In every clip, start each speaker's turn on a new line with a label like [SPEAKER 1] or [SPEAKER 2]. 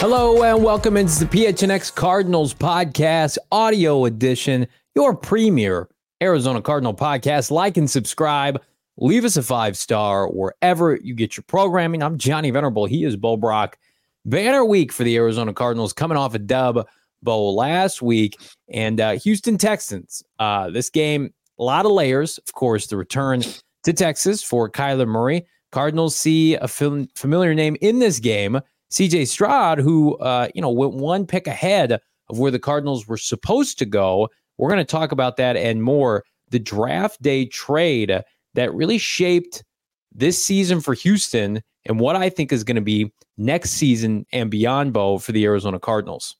[SPEAKER 1] Hello and welcome into the PHNX Cardinals podcast, audio edition, your premier Arizona Cardinal podcast. Like and subscribe. Leave us a five star wherever you get your programming. I'm Johnny Venerable. He is Bo Brack. Banner week for the Arizona Cardinals coming off a dub bowl last week. And uh, Houston Texans. Uh, this game a lot of layers. Of course, the return to Texas for Kyler Murray. Cardinals see a familiar name in this game, CJ Stroud, who uh, you know went one pick ahead of where the Cardinals were supposed to go. We're going to talk about that and more. The draft day trade that really shaped this season for Houston and what I think is going to be next season and beyond, Bo, for the Arizona Cardinals.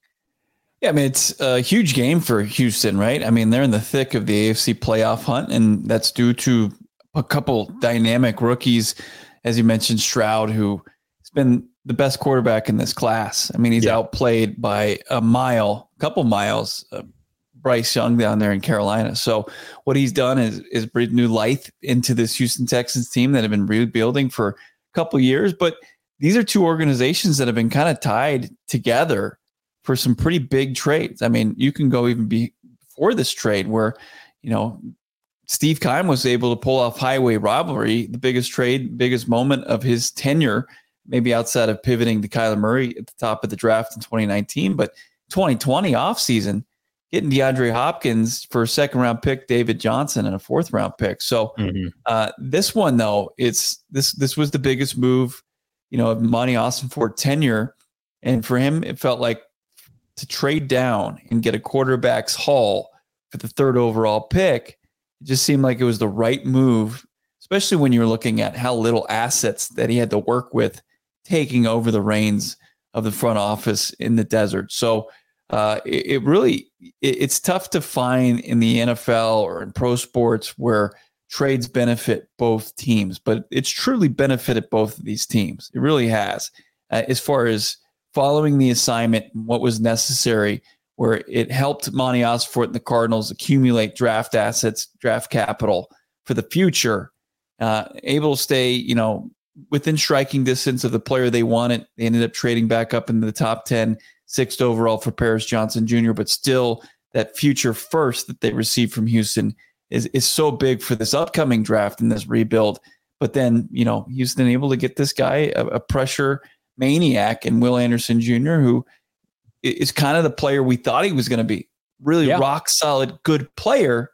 [SPEAKER 2] Yeah, I mean, it's a huge game for Houston, right? I mean, they're in the thick of the AFC playoff hunt, and that's due to a couple dynamic rookies, as you mentioned, Stroud, who has been the best quarterback in this class. I mean, he's yeah. outplayed by a mile, a couple miles, uh, Bryce Young down there in Carolina. So what he's done is is breathe new life into this Houston Texans team that have been rebuilding for a couple years. But these are two organizations that have been kind of tied together for some pretty big trades. I mean, you can go even be before this trade where, you know, Steve Keim was able to pull off highway robbery, the biggest trade, biggest moment of his tenure, maybe outside of pivoting to Kyler Murray at the top of the draft in 2019. But 2020 offseason, getting DeAndre Hopkins for a second round pick, David Johnson, and a fourth round pick. So mm-hmm. uh, this one though, it's this this was the biggest move, you know, of Monti Ossenfort tenure. And for him, it felt like to trade down and get a quarterback's haul for the third overall pick, it just seemed like it was the right move, especially when you're looking at how little assets that he had to work with taking over the reins of the front office in the desert. So uh, it, it, really it, it's tough to find in the NFL or in pro sports where trades benefit both teams, but it's truly benefited both of these teams. It really has, uh, as far as following the assignment, what was necessary, where it helped Monti Ossenfort and the Cardinals accumulate draft assets, draft capital for the future, uh, able to stay, you know, within striking distance of the player they wanted. They ended up trading back up into the top 10, sixth overall for Paris Johnson Jr., but still that future first that they received from Houston is, is so big for this upcoming draft and this rebuild. But then, you know, Houston able to get this guy a, a pressure – maniac and Will Anderson Jr., who is kind of the player we thought he was going to be. Really yeah. rock solid, good player,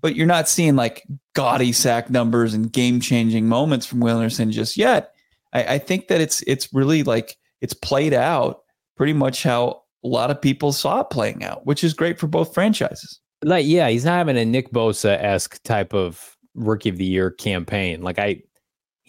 [SPEAKER 2] but you're not seeing like gaudy sack numbers and game changing moments from Will Anderson just yet. I, I think that it's it's really like it's played out pretty much how a lot of people saw it playing out, which is great for both franchises.
[SPEAKER 1] Like, yeah, he's not having a Nick Bosa esque type of rookie of the year campaign. Like I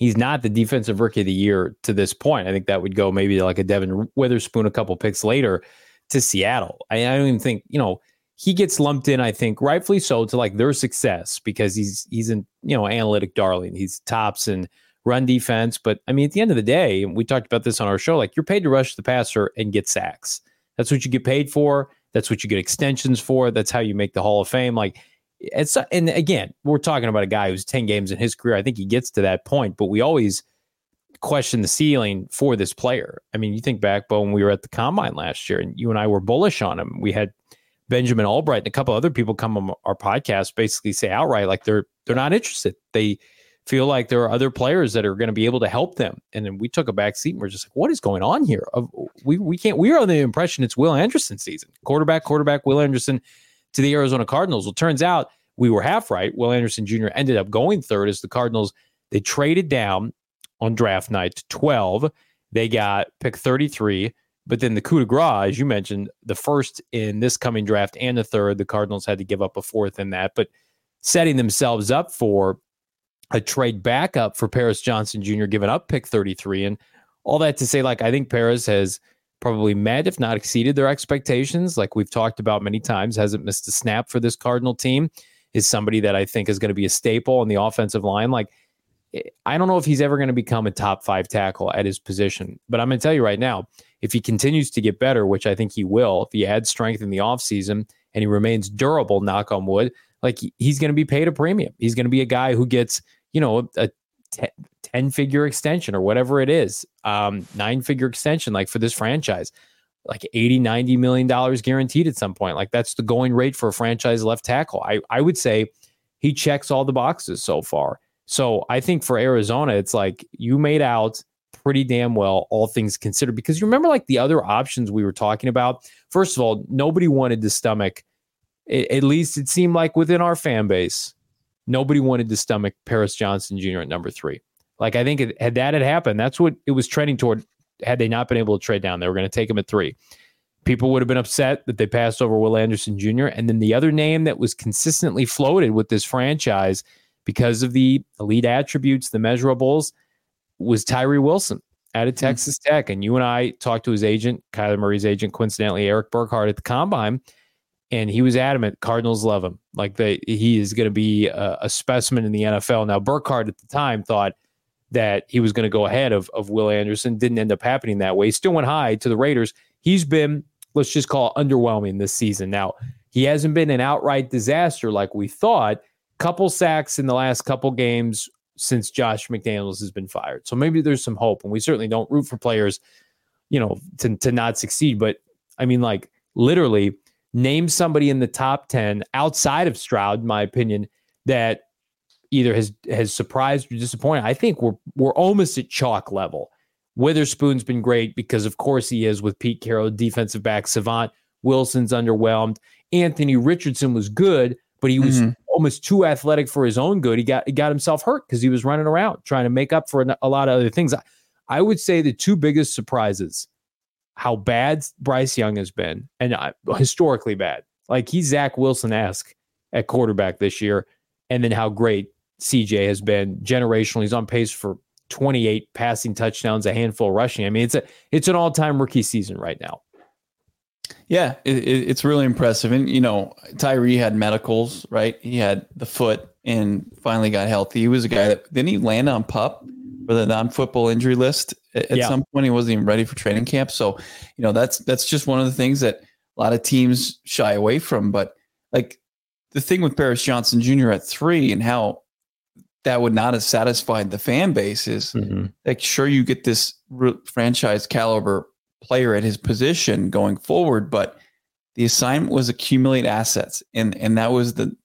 [SPEAKER 1] he's not the defensive rookie of the year to this point. I think that would go maybe like a Devon Witherspoon a couple picks later to Seattle. I, I, don't even think, you know, he gets lumped in, I think, rightfully so, to like their success because he's he's an, you know, analytic darling. He's tops and run defense. But I mean, at the end of the day, we talked about this on our show, like you're paid to rush the passer and get sacks. That's what you get paid for. That's what you get extensions for. That's how you make the Hall of Fame. Like it's and again, we're talking about a guy who's 10 games in his career. I think he gets to that point, but we always question the ceiling for this player. I mean, you think back, Bo, when we were at the combine last year and you and I were bullish on him. We had Benjamin Albright and a couple other people come on our podcast basically say outright like they're they're not interested. They feel like there are other players that are going to be able to help them. And then we took a back seat and we're just like, what is going on here? We we can't we are on the impression it's Will Anderson season. Quarterback, quarterback, Will Anderson to the Arizona Cardinals. Well, turns out we were half right. Will Anderson Jr. ended up going third as the Cardinals. They traded down on draft night to 12. They got pick 33. But then the coup de grace, as you mentioned, the first in this coming draft and the third, the Cardinals had to give up a fourth in that. But setting themselves up for a trade backup for Paris Johnson Jr., giving up pick 33. And all that to say, like, I think Paris has probably met, if not exceeded their expectations. Like we've talked about many times, hasn't missed a snap for this Cardinal team, is somebody that I think is going to be a staple on the offensive line. Like, eh, I don't know if he's ever going to become a top five tackle at his position, but I'm going to tell you right now, if he continues to get better, which I think he will, if he adds strength in the offseason and he remains durable, knock on wood, like he's going to be paid a premium. He's going to be a guy who gets, you know, a 10 figure extension or whatever it is, um, nine figure extension, like for this franchise, like 80, 90 million dollars guaranteed at some point. Like that's the going rate for a franchise left tackle. I, I would say he checks all the boxes so far. So I think for Arizona, it's like you made out pretty damn well, all things considered. Because you remember, like the other options we were talking about. First of all, nobody wanted to stomach. At least it seemed like within our fan base, nobody wanted to stomach Paris Johnson Jr. at number three. Like I think it, had that had happened, that's what it was trending toward. Had they not been able to trade down, they were going to take him at three. People would have been upset that they passed over Will Anderson Jr. And then the other name that was consistently floated with this franchise because of the elite attributes, the measurables, was Tyree Wilson out of hmm. Texas mm-hmm. Tech. And you and I talked to his agent, Kyler Murray's agent, coincidentally, Erik Burkhardt at the combine. And he was adamant Cardinals love him. Like they, he is going to be a, a, specimen in the NFL. Now, Burkhardt at the time thought that he was going to go ahead of, of Will Anderson. Didn't end up happening that way. Still went high to the Raiders. He's been, let's just call it underwhelming this season. Now, he hasn't been an outright disaster like we thought. Couple sacks in the last couple games since Josh McDaniels has been fired. So maybe there's some hope. And we certainly don't root for players, you know, to, to not succeed. But I mean, like literally name somebody in the top 10 outside of Stroud, in my opinion, that either has has surprised or disappointed. I think we're we're almost at chalk level. Witherspoon's been great because of course he is with Pete Carroll, defensive back savant. Wilson's underwhelmed. Anthony Richardson was good, but he was mm-hmm almost too athletic for his own good. He got he got himself hurt because he was running around trying to make up for a lot of other things. I, I would say the two biggest surprises: how bad Bryce Young has been, and uh, historically bad. Like he's Zach Wilson esque at quarterback this year, and then how great CJ has been generational. He's on pace for 28 passing touchdowns, a handful of rushing. I mean, it's a it's an all time rookie season right now.
[SPEAKER 2] Yeah, it, it's really impressive. And, you know, Tyree had medicals, right? He had the foot and finally got healthy. He was a guy that didn't he land on pup for the non football injury list at, yeah. some point. He wasn't even ready for training camp. So, you know, that's that's just one of the things that a lot of teams shy away from. But like the thing with Paris Johnson Jr. at three and how that would not have satisfied the fan base is mm-hmm. like, sure, you get this franchise caliber player at his position going forward, but the assignment was accumulate assets. And and that was the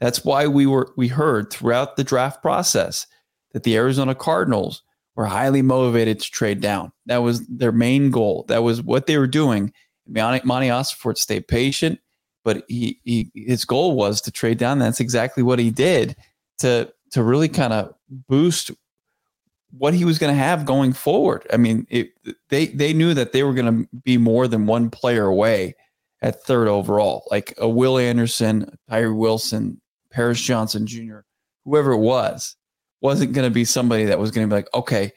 [SPEAKER 2] that's why we were we heard throughout the draft process that the Arizona Cardinals were highly motivated to trade down. That was their main goal. That was what they were doing. Monti, Monti Ossenfort stayed patient, but he, he his goal was to trade down. That's exactly what he did to to really kind of boost what he was going to have going forward. I mean, it, they they knew that they were going to be more than one player away at third overall, like a Will Anderson, Tyree Wilson, Paris Johnson Jr., whoever it was, wasn't going to be somebody that was going to be like, okay,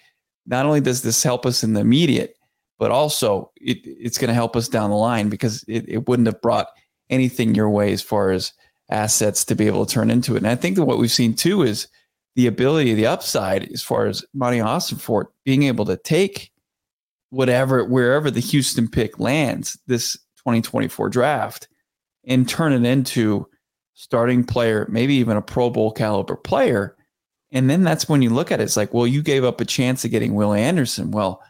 [SPEAKER 2] not only does this help us in the immediate, but also it, it's going to help us down the line because it, it wouldn't have brought anything your way as far as assets to be able to turn into it. And I think that what we've seen too is the ability, the upside, as far as Monti Ossenfort being able to take whatever, wherever the Houston pick lands this 2024 draft and turn it into starting player, maybe even a Pro Bowl caliber player. And then that's when you look at it, it's like, well, you gave up a chance of getting Will Anderson. Well,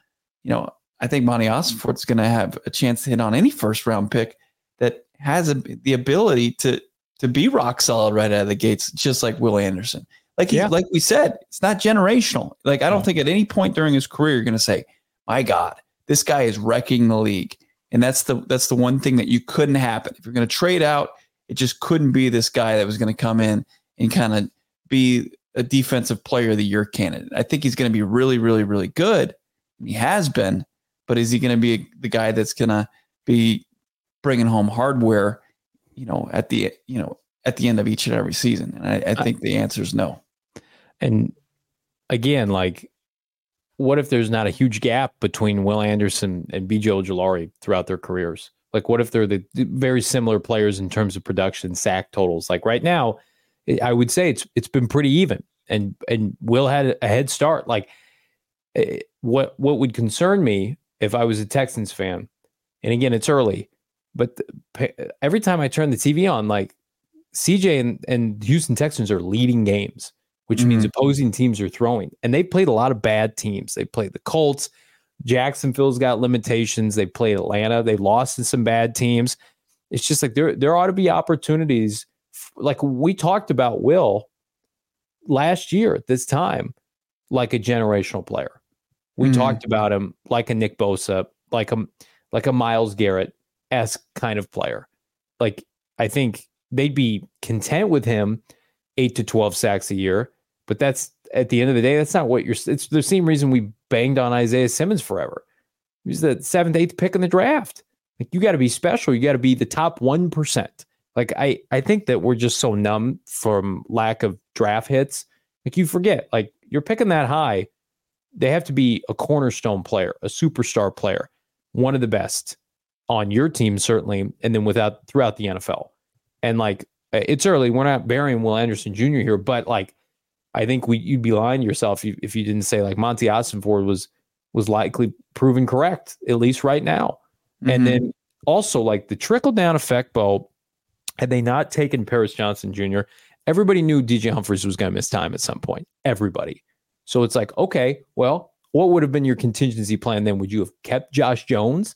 [SPEAKER 2] you know, I think Monti Ossenfort's going to have a chance to hit on any first round pick that has a, the ability to to be rock solid right out of the gates, just like Will Anderson. Like yeah. like we said, it's not generational. Like I don't think at any point during his career you're going to say, "My God, this guy is wrecking the league." And that's the that's the one thing that you couldn't happen. If you're going to trade out, it just couldn't be this guy that was going to come in and kind of be a defensive player of the year candidate. I think he's going to be really, really, really good. He has been, but is he going to be the guy that's going to be bringing home hardware? You know, at the you know at the end of each and every season? And I, I think the answer is no.
[SPEAKER 1] And again, like, what if there's not a huge gap between Will Anderson and BJ Ojulari throughout their careers? Like, what if they're the very similar players in terms of production, sack totals? Like right now, I would say it's it's been pretty even, and and Will had a head start. Like, eh, what what would concern me if I was a Texans fan, and again, it's early, but the, every time I turn the TV on, like CJ and, and Houston Texans are leading games, which mm-hmm. means opposing teams are throwing. And they played a lot of bad teams. They played the Colts. Jacksonville's got limitations. They played Atlanta. They lost to some bad teams. It's just like there there ought to be opportunities. Like we talked about Will last year at this time, like a generational player. We mm-hmm. talked about him like a Nick Bosa, like a like a Myles Garrett esque kind of player. Like I think they'd be content with him eight to 12 sacks a year. But that's at the end of the day, that's not what you're. It's the same reason we banged on Isaiah Simmons forever. He's the seventh, eighth pick in the draft. Like you got to be special. You got to be the top one percent. Like I, I think that we're just so numb from lack of draft hits. Like you forget, like you're picking that high. They have to be a cornerstone player, a superstar player, one of the best on your team certainly, and then without throughout the NFL. And like it's early. We're not burying Will Anderson Jr. here, but like I think we you'd be lying to yourself if, you didn't say like Monti Ossenfort was was likely proven correct, at least right now. Mm-hmm. And then also like the trickle down effect, Bo, had they not taken Paris Johnson Jr., everybody knew DJ Humphries was going to miss time at some point. Everybody. So it's like, okay, well, what would have been your contingency plan then? Would you have kept Josh Jones?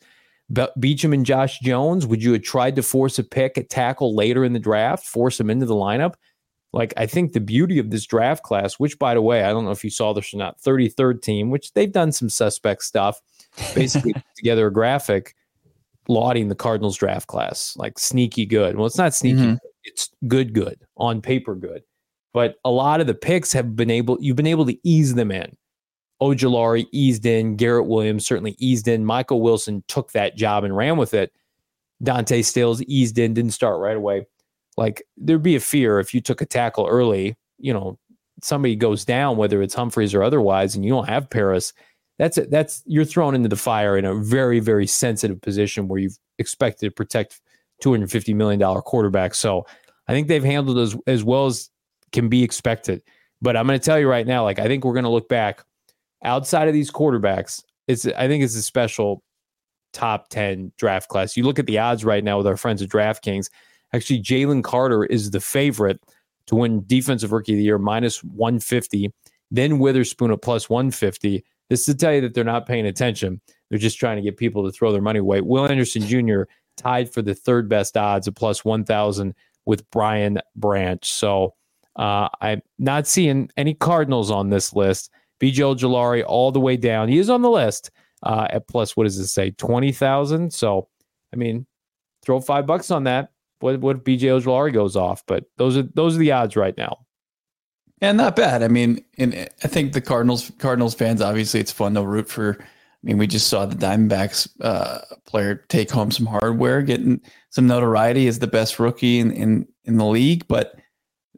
[SPEAKER 1] Beachum and Josh Jones? Would you have tried to force a pick at tackle later in the draft, force them into the lineup? Like, I think the beauty of this draft class, which, by the way, I don't know if you saw this or not, 33rd team, which they've done some suspect stuff, basically together a graphic lauding the Cardinals draft class, like sneaky good. Well, it's not sneaky, mm-hmm. it's good, good, on paper good. But a lot of the picks have been able, you've been able to ease them in. Ojulari eased in. Garrett Williams certainly eased in. Michael Wilson took that job and ran with it. Dante Stills eased in, didn't start right away. Like there'd be a fear if you took a tackle early, you know, somebody goes down, whether it's Humphries or otherwise, and you don't have Paris. That's it. That's you're thrown into the fire in a very, very sensitive position where you've expected to protect $250 million quarterback. So I think they've handled as as well as can be expected. But I'm going to tell you right now, like I think we're going to look back outside of these quarterbacks, it's I think it's a special top 10 draft class. You look at the odds right now with our friends at DraftKings. Actually, Jalen Carter is the favorite to win Defensive Rookie of the Year, minus 150. Then Witherspoon at plus 150. This is to tell you that they're not paying attention. They're just trying to get people to throw their money away. Will Anderson Jr. tied for the third best odds at plus 1,000 with Brian Branch. So uh, I'm not seeing any Cardinals on this list. BJ Ojulari all the way down. He is on the list uh, at plus, what does it say, 20,000? So, I mean, throw five bucks on that. What, what if BJ Ojulari goes off? But those are those are the odds right now.
[SPEAKER 2] And not bad. I mean, and I think the Cardinals Cardinals fans obviously it's fun to root for. I mean, we just saw the Diamondbacks uh, player take home some hardware, getting some notoriety as the best rookie in, in in the league. But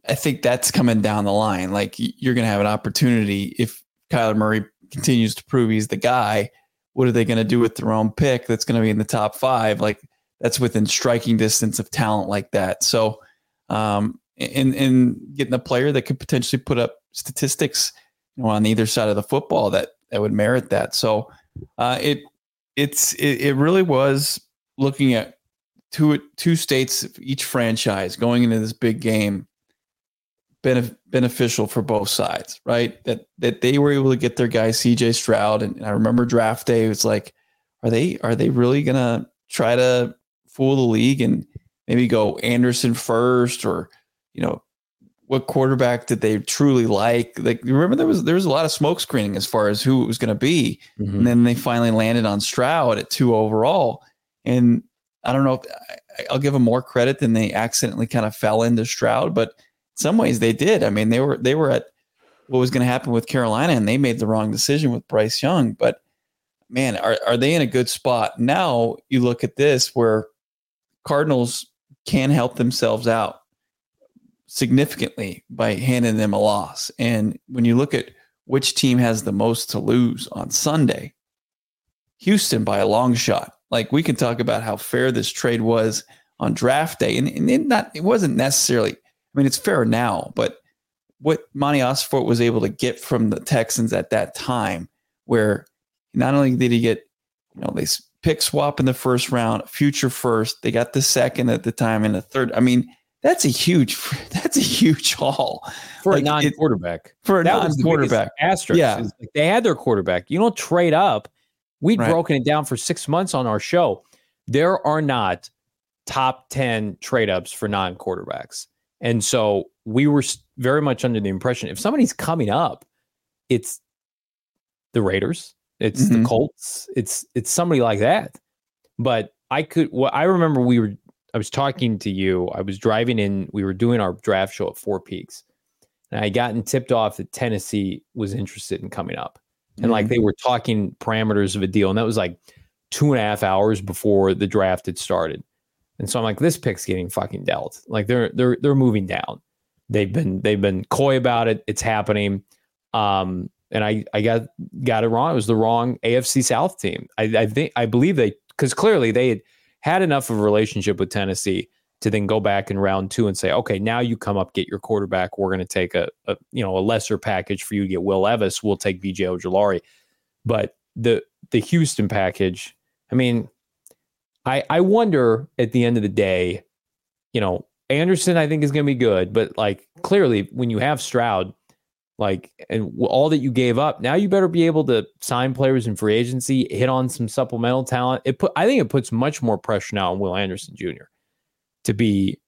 [SPEAKER 2] I think that's coming down the line. Like you're going to have an opportunity if Kyler Murray continues to prove he's the guy, what are they going to do with their own pick that's going to be in the top five? Like that's within striking distance of talent like that. So, um, in in getting a player that could potentially put up statistics, you know, on either side of the football that that would merit that. So, uh, it it's it, it really was looking at two two states each franchise going into this big game benef- beneficial for both sides, right? That that they were able to get their guy CJ Stroud, and, and I remember draft day. It was like, are they are they really gonna try to fool the league and maybe go Anderson first, or you know, what quarterback did they truly like? Like remember there was there was a lot of smoke screening as far as who it was going to be, mm-hmm. and then they finally landed on Stroud at two overall. And I don't know if I'll give them more credit than they accidentally kind of fell into Stroud, but some ways they did. I mean, they were they were at what was going to happen with Carolina, and they made the wrong decision with Bryce Young. But man, are are they in a good spot now? You look at this where Cardinals can help themselves out. significantly by handing them a loss. And when you look at which team has the most to lose on Sunday, Houston by a long shot. Like we can talk about how fair this trade was on draft day, and, and not it wasn't necessarily. I mean, it's fair now, but what Monti Ossenfort was able to get from the Texans at that time, where not only did he get, you know, they pick swap in the first round, future first, they got the second at the time and the third. I mean, that's a huge that's a huge haul
[SPEAKER 1] for like a non-quarterback.
[SPEAKER 2] For a that non-quarterback,
[SPEAKER 1] asterisk. Yeah, like they had their quarterback. You don't trade up. We'd right. broken it down for six months on our show. There are not top ten trade ups for non-quarterbacks, and so we were very much under the impression if somebody's coming up, it's the Raiders, it's mm-hmm. the Colts, it's it's somebody like that. But I could. Well, I remember we were I was talking to you. I was driving in. We were doing our draft show at Four Peaks, and I gotten tipped off that Tennessee was interested in coming up, and mm-hmm. like they were talking parameters of a deal, and that was like two and a half hours before the draft had started. And so I'm like, this pick's getting fucking dealt. Like they're they're they're moving down. They've been they've been coy about it. It's happening. Um, and I I got got it wrong. It was the wrong AFC South team. I, I think I believe they because clearly they had had enough of a relationship with Tennessee to then go back in round two and say, okay, now you come up, get your quarterback. We're going to take a, a, you know a lesser package for you to get Will Levis. We'll take BJ Ojulari, but the the Houston package. I mean, I I wonder at the end of the day, you know, Anderson I think is going to be good, but like clearly when you have Stroud, like, and all that you gave up, now you better be able to sign players in free agency, hit on some supplemental talent. It put, I think it puts much more pressure now on Will Anderson Jr. to be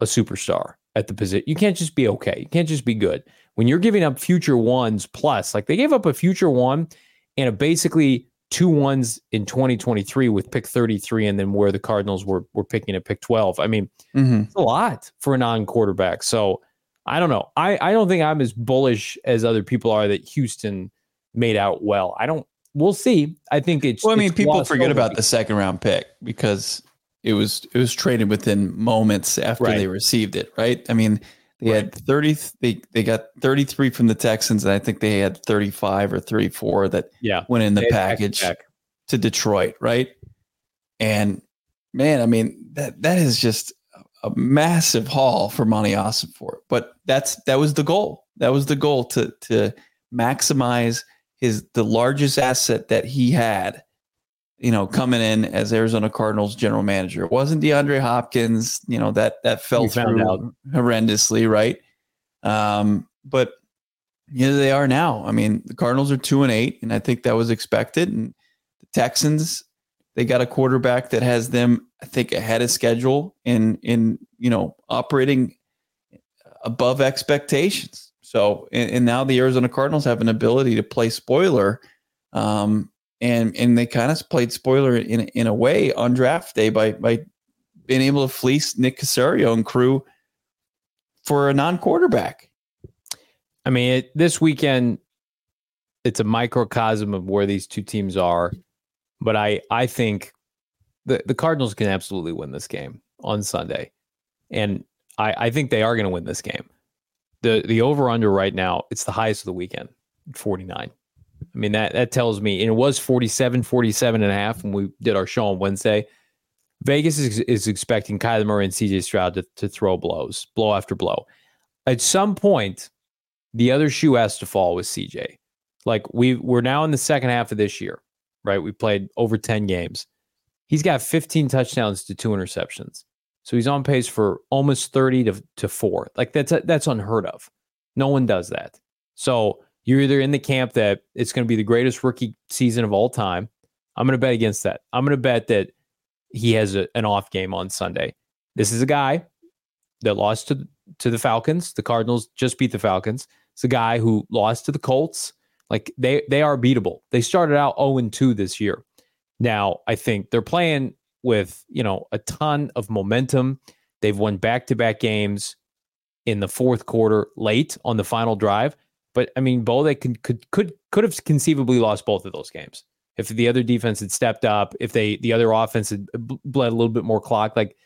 [SPEAKER 1] a superstar at the position. You can't just be okay. You can't just be good. When you're giving up future ones plus, like they gave up a future one and a basically two ones in 2023 with pick 33, and then where the Cardinals were were picking at pick 12. I mean, mm-hmm. it's a lot for a non-quarterback. So I don't know. I, I don't think I'm as bullish as other people are that Houston made out well. I don't. We'll see. I think it's.
[SPEAKER 2] Well, I mean, people forget about the second round pick because it was it was traded within moments after right. they received it. Right. I mean, they right. had thirty. They they got thirty three from the Texans, and I think they had thirty five or thirty four that
[SPEAKER 1] yeah
[SPEAKER 2] went in the package to Detroit. Right. And man, I mean that that is just a massive haul for Monti Ossenfort. But that's that was the goal. That was the goal to to maximize his the largest asset that he had, you know, coming in as Arizona Cardinals general manager. It wasn't DeAndre Hopkins, you know, that that fell through out. horrendously, right? Um, but here they are now. I mean, the Cardinals are two and eight, and I think that was expected. And the Texans they got a quarterback that has them, I think, ahead of schedule in in you know operating above expectations. So, and, and now the Arizona Cardinals have an ability to play spoiler, um, and and they kind of played spoiler in in a way on draft day by by being able to fleece Nick Caserio and crew for a non-quarterback.
[SPEAKER 1] I mean, it, this weekend, it's a microcosm of where these two teams are. But I I think the the Cardinals can absolutely win this game on Sunday, and I I think they are going to win this game. the The over under right now it's the highest of the weekend, forty nine. I mean that that tells me, and it was 47, 47 and a half when we did our show on Wednesday. Vegas is, is expecting Kyler Murray and CJ Stroud to, to throw blows, blow after blow. At some point, the other shoe has to fall with CJ. Like we we're now in the second half of this year right? We played over 10 games. He's got 15 touchdowns to two interceptions. So he's on pace for almost 30 to, to four. Like that's that's unheard of. No one does that. So you're either in the camp that it's going to be the greatest rookie season of all time. I'm going to bet against that. I'm going to bet that he has a, an off game on Sunday. This is a guy that lost to to the Falcons. The Cardinals just beat the Falcons. It's a guy who lost to the Colts. Like they they are beatable. They started out 0 2 this year. Now, I think they're playing with, you know, a ton of momentum. They've won back-to-back games in the fourth quarter late on the final drive. But I mean, Bo, they could could could could have conceivably lost both of those games if the other defense had stepped up, if they the other offense had bled a little bit more clock. Like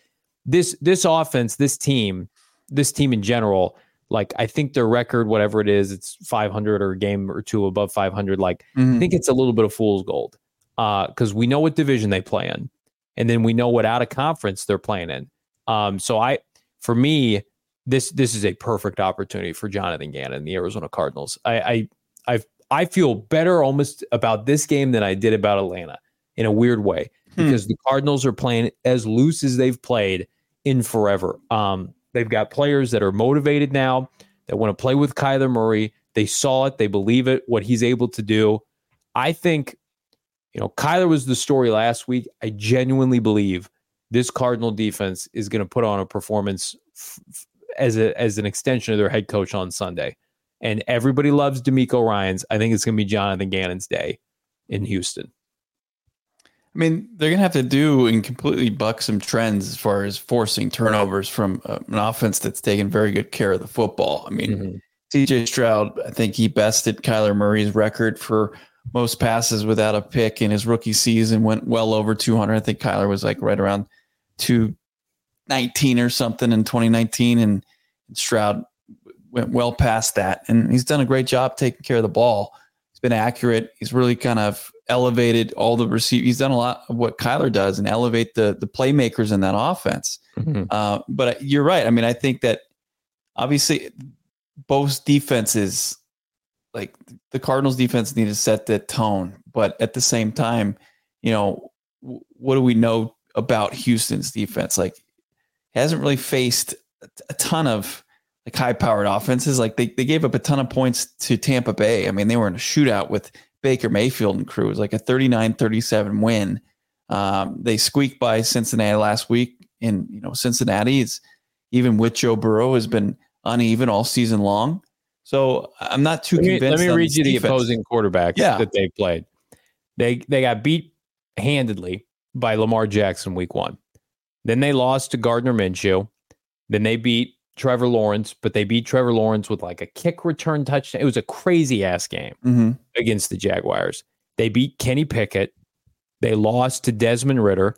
[SPEAKER 1] this this offense, this team this team in general, like I think their record, whatever it is, it's 500 or a game or two above 500. Like mm-hmm. I think it's a little bit of fool's gold because uh, we know what division they play in, and then we know what out of conference they're playing in. Um, so I, for me, this this is a perfect opportunity for Jonathan Gannon, and the Arizona Cardinals. I I I, I feel better almost about this game than I did about Atlanta in a weird way hmm. because the Cardinals are playing as loose as they've played in forever. Um, they've got players that are motivated now that want to play with Kyler Murray. They saw it, they believe it, what he's able to do. I think, you know, Kyler was the story last week. I genuinely believe this Cardinal defense is going to put on a performance f- as a as an extension of their head coach on Sunday. And everybody loves DeMeco Ryans. I think it's going to be Jonathan Gannon's day in Houston.
[SPEAKER 2] I mean, they're going to have to do and completely buck some trends as far as forcing turnovers from uh, an offense that's taken very good care of the football. I mean, mm-hmm. CJ Stroud, I think he bested Kyler Murray's record for most passes without a pick in his rookie season, went well over 200. I think Kyler was like right around 219 or something in 2019. And Stroud went well past that. And he's done a great job taking care of the ball. He's been accurate. He's really kind of elevated all the receive. He's done a lot of what Kyler does and elevate the the playmakers in that offense. Mm-hmm. Uh, but you're right. I mean, I think that obviously both defenses, like the Cardinals defense, need to set the tone. But at the same time, you know, what do we know about Houston's defense? Like, hasn't really faced a ton of like high powered offenses. Like they, they gave up a ton of points to Tampa Bay. I mean, they were in a shootout with Baker Mayfield and crew. It was like a 39 37 win. Um, they squeaked by Cincinnati last week. And, you know, Cincinnati is even with Joe Burrow has been uneven all season long. So I'm not too
[SPEAKER 1] let me,
[SPEAKER 2] convinced.
[SPEAKER 1] Let me read you the opposing quarterbacks yeah. that they played. They they got beat handedly by Lamar Jackson week one. Then they lost to Gardner Minshew. Then they beat Trevor Lawrence, but they beat Trevor Lawrence with like a kick return touchdown. It was a crazy ass game mm-hmm. against the Jaguars. They beat Kenny Pickett. They lost to Desmond Ridder.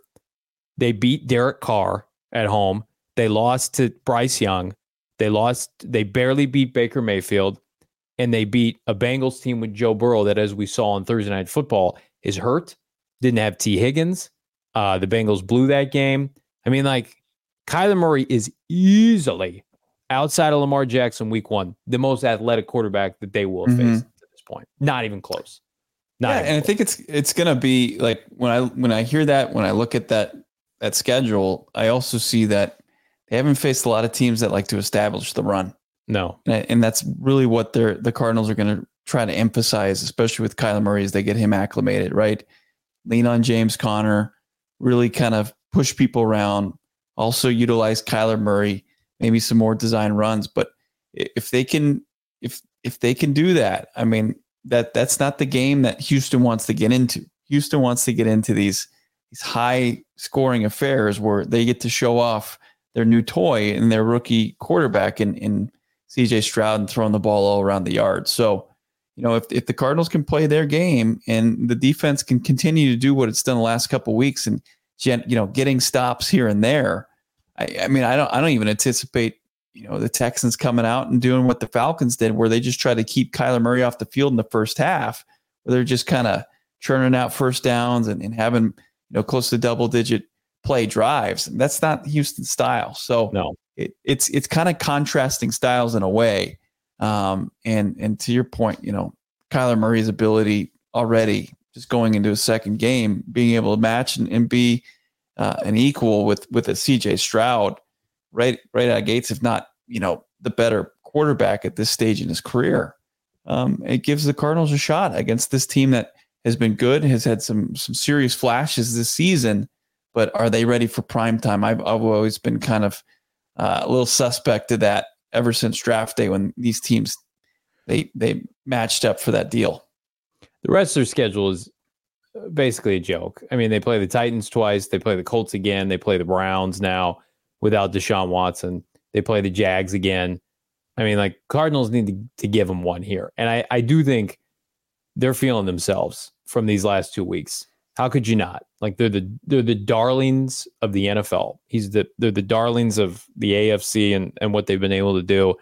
[SPEAKER 1] They beat Derek Carr at home. They lost to Bryce Young. They lost, they barely beat Baker Mayfield. And they beat a Bengals team with Joe Burrow that, as we saw on Thursday Night Football, is hurt. Didn't have Tee Higgins. Uh, the Bengals blew that game. I mean, like, Kyler Murray is easily outside of Lamar Jackson week one, the most athletic quarterback that they will mm-hmm. face at this point. Not even close.
[SPEAKER 2] Not
[SPEAKER 1] yeah,
[SPEAKER 2] and close. I think it's it's gonna be like when I when I hear that, when I look at that that schedule, I also see that they haven't faced a lot of teams that like to establish the run.
[SPEAKER 1] No.
[SPEAKER 2] And, and that's really what they're the Cardinals are gonna try to emphasize, especially with Kyler Murray as they get him acclimated, right? Lean on James Conner, really kind of push people around, also utilize Kyler Murray maybe some more design runs. But if they can, if if they can do that, I mean that that's not the game that Houston wants to get into. Houston wants to get into these these high scoring affairs where they get to show off their new toy and their rookie quarterback in, in CJ Stroud and throwing the ball all around the yard. So, you know, if, if the Cardinals can play their game and the defense can continue to do what it's done the last couple weeks and, you know, getting stops here and there, I, I mean, I don't, I don't even anticipate, you know, the Texans coming out and doing what the Falcons did, where they just try to keep Kyler Murray off the field in the first half, where they're just kind of churning out first downs and, and having, you know, close to double digit play drives. That's not Houston style. So
[SPEAKER 1] no,
[SPEAKER 2] it, it's it's kind of contrasting styles in a way. Um, and and to your point, you know, Kyler Murray's ability already just going into a second game, being able to match and, and be uh, an equal with with a CJ Stroud right right out of gates, if not you know the better quarterback at this stage in his career. Um, it gives the Cardinals a shot against this team that has been good, has had some some serious flashes this season, but are they ready for prime time? I've I've always been kind of uh, a little suspect to that ever since draft day when these teams they they matched up for that deal.
[SPEAKER 1] The rest of their schedule is uh, basically a joke. I mean, they play the Titans twice, they play the Colts again, they play the Browns now without Deshaun Watson. They play the Jags again. I mean, like Cardinals need to, to give them one here. And I, I do think they're feeling themselves from these last two weeks. How could you not? Like they're the they're the darlings of the NFL. He's the they're the darlings of the AFC and and what they've been able to do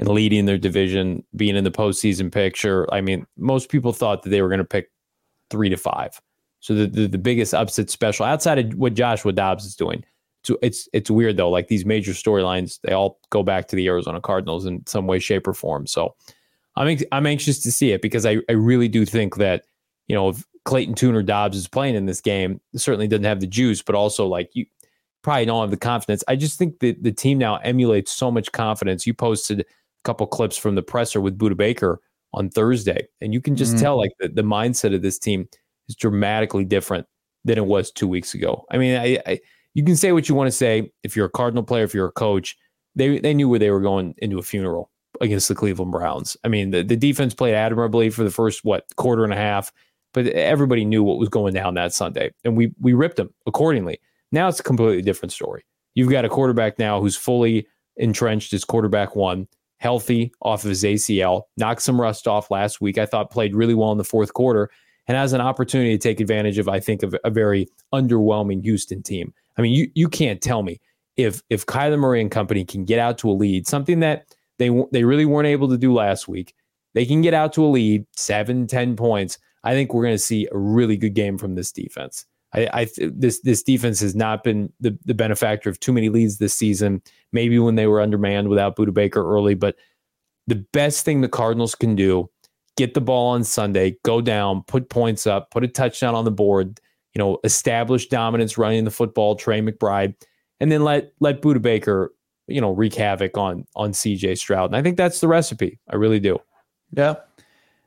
[SPEAKER 1] and leading their division, being in the postseason picture. I mean, most people thought that they were going to pick three to five. So the, the, the biggest upset special outside of what Joshua Dobbs is doing. So it's it's weird though. Like these major storylines, they all go back to the Arizona Cardinals in some way, shape, or form. So I'm I'm anxious to see it because I, I really do think that you know if Clayton Tune or Dobbs is playing in this game, certainly doesn't have the juice, but also like you probably don't have the confidence. I just think that the team now emulates so much confidence. You posted couple clips from the presser with Budda Baker on Thursday, and you can just mm-hmm. tell like the, the mindset of this team is dramatically different than it was two weeks ago. I mean, I, I you can say what you want to say. If you're a Cardinal player, if you're a coach, they they knew where they were going into a funeral against the Cleveland Browns. I mean, the, the defense played admirably for the first what quarter and a half, but everybody knew what was going down that Sunday, and we we ripped them accordingly. Now it's a completely different story. You've got a quarterback now who's fully entrenched as quarterback one, healthy off of his ACL, knocked some rust off last week. I thought played really well in the fourth quarter and has an opportunity to take advantage of, I think, of a very underwhelming Houston team. I mean, you you can't tell me if if Kyler Murray and company can get out to a lead, something that they they really weren't able to do last week. They can get out to a lead, seven, ten points. I think we're going to see a really good game from this defense. I, I this this defense has not been the, the benefactor of too many leads this season. Maybe when they were undermanned without Budda Baker early, but the best thing the Cardinals can do get the ball on Sunday, go down, put points up, put a touchdown on the board, you know, establish dominance running the football, Trey McBride, and then let let Budda Baker, you know, wreak havoc on on CJ Stroud. And I think that's the recipe. I really do.
[SPEAKER 2] Yeah.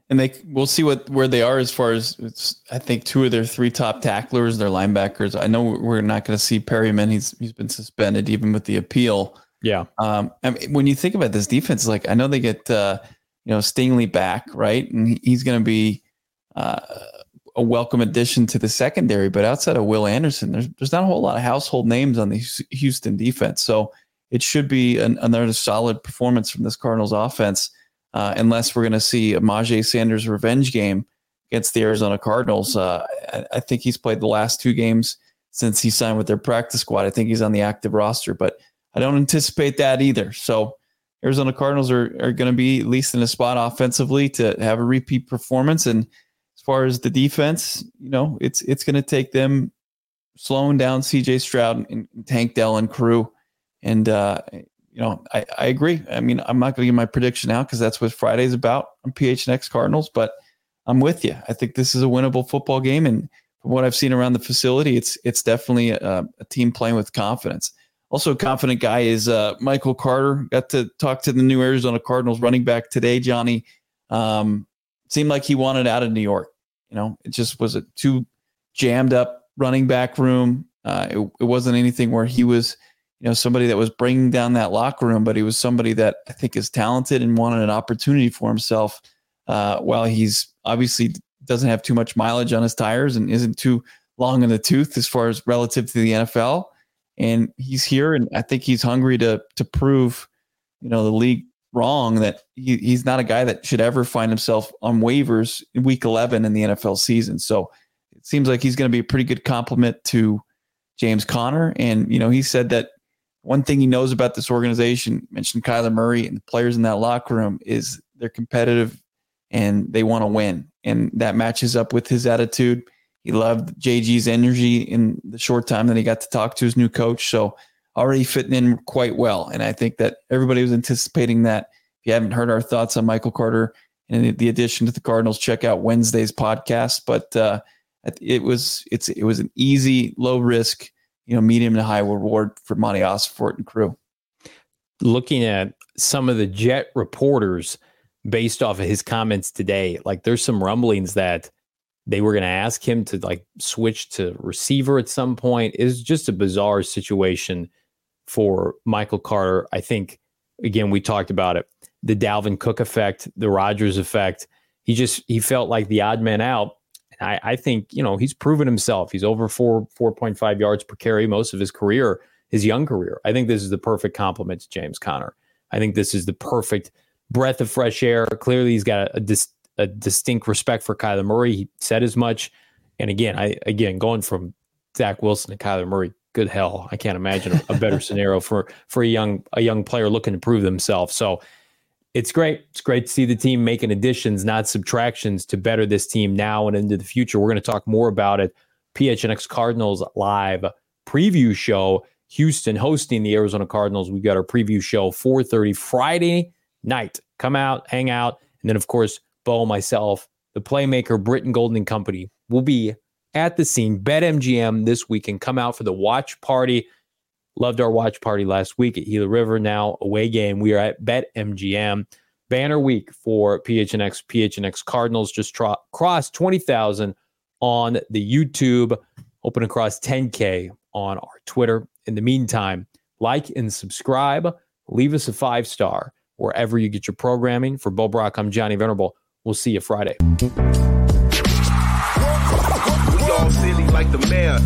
[SPEAKER 2] And they we'll see what where they are as far as I think two of their three top tacklers, their linebackers. I know we're not going to see Perryman. He's he's been suspended even with the appeal.
[SPEAKER 1] Yeah.
[SPEAKER 2] Um, I mean, when you think about this defense, like I know they get uh, you know Stingley back, right? And he's going to be uh, a welcome addition to the secondary. But outside of Will Anderson, there's there's not a whole lot of household names on the Houston defense. So it should be an, another solid performance from this Cardinals offense, uh, unless we're going to see a Myjai Sanders revenge game against the Arizona Cardinals. Uh, I, I think he's played the last two games since he signed with their practice squad. I think he's on the active roster, but I don't anticipate that either. So Arizona Cardinals are, are going to be at least in a spot offensively to have a repeat performance. And as far as the defense, you know, it's it's going to take them slowing down CJ Stroud and Tank Dell and crew. And uh, you know, I, I agree. I mean, I'm not going to give my prediction out because that's what Friday's about on PHNX Cardinals, but I'm with you. I think this is a winnable football game, and from what I've seen around the facility, it's it's definitely a, a team playing with confidence. Also, a confident guy is uh, Michael Carter. Got to talk to the new Arizona Cardinals running back today, Johnny. Um, seemed like he wanted out of New York. You know, it just was a too jammed up running back room. Uh, it, it wasn't anything where he was, you know, somebody that was bringing down that locker room, but he was somebody that I think is talented and wanted an opportunity for himself. Uh, while he's obviously doesn't have too much mileage on his tires and isn't too long in the tooth as far as relative to the NFL and he's here, and I think he's hungry to to prove, you know, the league wrong that he, he's not a guy that should ever find himself on waivers in week 11 in the NFL season. So it seems like he's going to be a pretty good compliment to James Conner. And, you know, he said that one thing he knows about this organization, mentioned Kyler Murray and the players in that locker room, is they're competitive and they want to win. And that matches up with his attitude. He loved JG's energy in the short time that he got to talk to his new coach. So already fitting in quite well. And I think that everybody was anticipating that. If you haven't heard our thoughts on Michael Carter and the addition to the Cardinals, check out Wednesday's podcast. But uh, it was it's it was an easy, low risk, you know, medium to high reward for Monti Ossenfort and crew.
[SPEAKER 1] Looking at some of the Jet reporters based off of his comments today, like there's some rumblings that they were going to ask him to like switch to receiver at some point. It's just a bizarre situation for Michael Carter. I think, again, we talked about it the Dalvin Cook effect, the Rodgers effect. He just he felt like the odd man out. I, I think you know he's proven himself. He's over four four point five yards per carry most of his career, his young career. I think this is the perfect compliment to James Conner. I think this is the perfect breath of fresh air. Clearly, he's got a, a dis- a distinct respect for Kyler Murray. He said as much And again, I again going from Zach Wilson to Kyler Murray, good hell, I can't imagine a, a better scenario for for a young a young player looking to prove themselves. So it's great. It's great to see the team making additions, not subtractions, to better this team now and into the future. We're going to talk more about it. PHNX Cardinals live preview show. Houston hosting the Arizona Cardinals. We've got our preview show 4:30 Friday night. Come out, hang out, and then of course, Bo, myself, the playmaker, Britton Golden Company will be at the scene. BetMGM this weekend. Come out for the watch party. Loved our watch party last week at Gila River. Now away game. We are at BetMGM. Banner week for PHNX. PHNX Cardinals just tro- crossed 20,000 on the YouTube. Open across 10K on our Twitter. In the meantime, like and subscribe. Leave us a five star wherever you get your programming. For Bo Brack, I'm Johnny Venerable. We'll see you Friday. We all silly like the mayor.